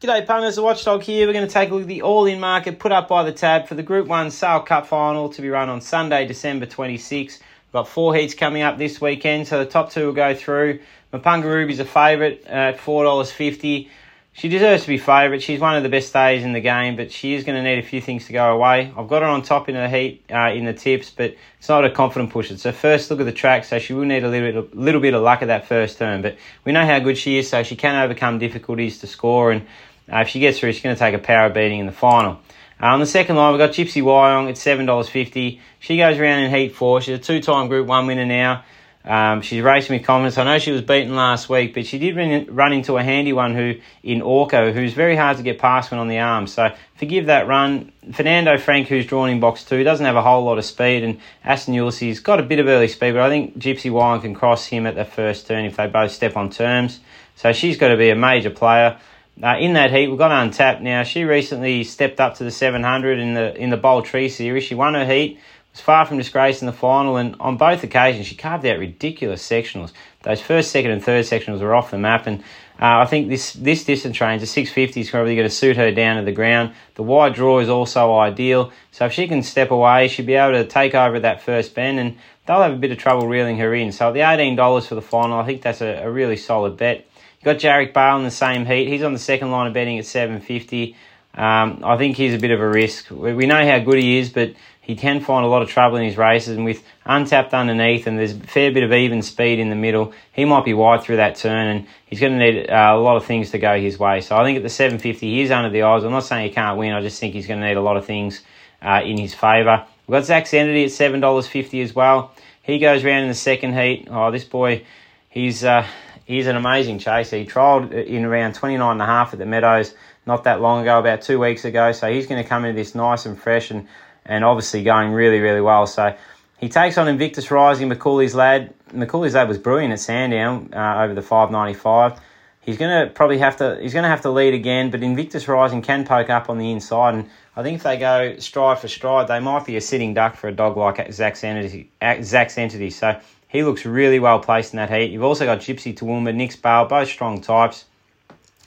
G'day punters, the Watchdog here. We're going to take a look at the all-in market put up by the tab for the Group 1 Sale Cup Final to be run on Sunday, December 26. We've got four heats coming up this weekend, so the top two will go through. Mapunga Ruby's a favourite at $4.50. She deserves to be favourite. She's one of the best stays in the game, but she is going to need a few things to go away. I've got her on top in the heat uh, in the tips, but it's not a confident push. It's her first look at the track, so she will need a little bit, a little bit of luck at that first turn. But we know how good she is, so she can overcome difficulties to score. And uh, if she gets through, she's going to take a power beating in the final. Uh, on the second line, we've got Gypsy Wyong at $7.50. She goes around in Heat 4. She's a two time Group 1 winner now. Um, she's racing with confidence. I know she was beaten last week, but she did run, run into a handy one who in Orco, who's very hard to get past when on the arm. So forgive that run. Fernando Frank, who's drawn in box two, doesn't have a whole lot of speed, and Aston Ulysses got a bit of early speed, but I think Gypsy Wyong can cross him at the first turn if they both step on terms. So she's got to be a major player. Uh, in that heat, we've got Untapped now. She recently stepped up to the 700 in the in the Bowl Tree Series. She won her heat was far from disgrace in the final, and on both occasions she carved out ridiculous sectionals. Those first, second, and third sectionals were off the map, and uh, I think this this distance range, the 650, is probably going to suit her down to the ground. The wide draw is also ideal, so if she can step away, she'll be able to take over that first bend, and they'll have a bit of trouble reeling her in. So the $18 for the final, I think that's a, a really solid bet. Got Jarek Bale in the same heat. He's on the second line of betting at 750. Um, I think he's a bit of a risk. We know how good he is, but he can find a lot of trouble in his races. And with untapped underneath and there's a fair bit of even speed in the middle, he might be wide through that turn and he's going to need uh, a lot of things to go his way. So I think at the 750, he is under the odds. I'm not saying he can't win. I just think he's going to need a lot of things uh, in his favour. We've got Zach Entity at $7.50 as well. He goes around in the second heat. Oh, this boy, he's uh, he's an amazing chaser. He trialled in around 29 and a half at the Meadows not that long ago, about two weeks ago. So he's going to come into this nice and fresh and, and obviously going really, really well. So he takes on Invictus Rising, McCauley's lad. McCauley's lad was brilliant at Sandown uh, over the 595. He's going to probably have to he's going to have to lead again, but Invictus Rising can poke up on the inside, and I think if they go stride for stride, they might be a sitting duck for a dog like Zach's entity. Zach's entity. So he looks really well placed in that heat. You've also got Gypsy Toowoomba, Nick's Bale, both strong types.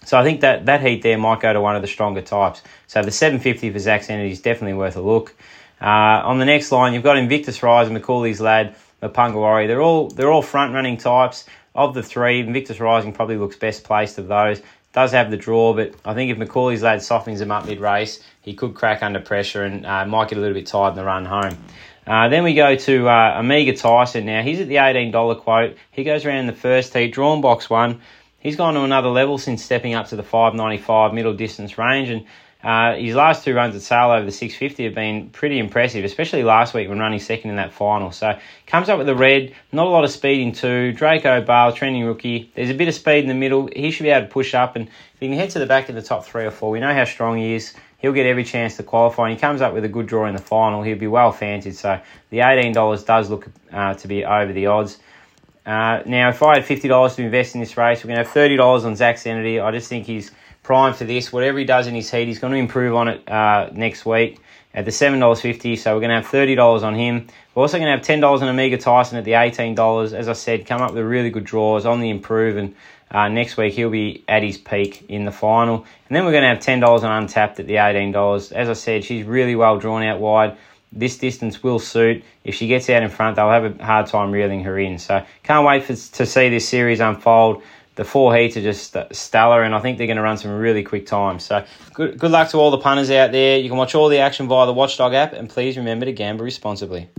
So I think that that heat there might go to one of the stronger types. So the 750 for Zach's Entity is definitely worth a look. Uh, on the next line, you've got Invictus Rise, McCauley's Lad, Mapunga Warrior. They're all they're all front running types. Of the three, Invictus Rising probably looks best placed of those. Does have the draw, but I think if McCauley's Lad softens him up mid race, he could crack under pressure and uh, might get a little bit tired in the run home. Uh, then we go to uh, Amiga Tyson now. He's at the $18 quote. He goes around in the first heat, drawn box one. He's gone to another level since stepping up to the 595 middle distance range, and uh, his last two runs at Sale over the 650 have been pretty impressive, especially last week when running second in that final. So comes up with the red, not a lot of speed in two. Draco Bale, trending rookie. There's a bit of speed in the middle. He should be able to push up, and if he can head to the back in the top three or four, we know how strong he is. He'll get every chance to qualify. And he comes up with a good draw in the final. He'll be well fancied. So the $18 does look uh, to be over the odds. Uh, now, if I had $50 to invest in this race, we're going to have $30 on Zach Entity. I just think he's primed for this. Whatever he does in his heat, he's going to improve on it uh, next week at the $7.50. So we're going to have $30 on him. We're also going to have $10 on Amiga Tyson at the $18. As I said, come up with really good draws on the improve. And uh, next week, he'll be at his peak in the final. And then we're going to have $10 on Untapped at the $18. As I said, she's really well drawn out wide this distance will suit. If she gets out in front, they'll have a hard time reeling her in. So can't wait for, to see this series unfold. The four heats are just stellar, and I think they're going to run some really quick times. So good, good luck to all the punters out there. You can watch all the action via the Watchdog app, and please remember to gamble responsibly.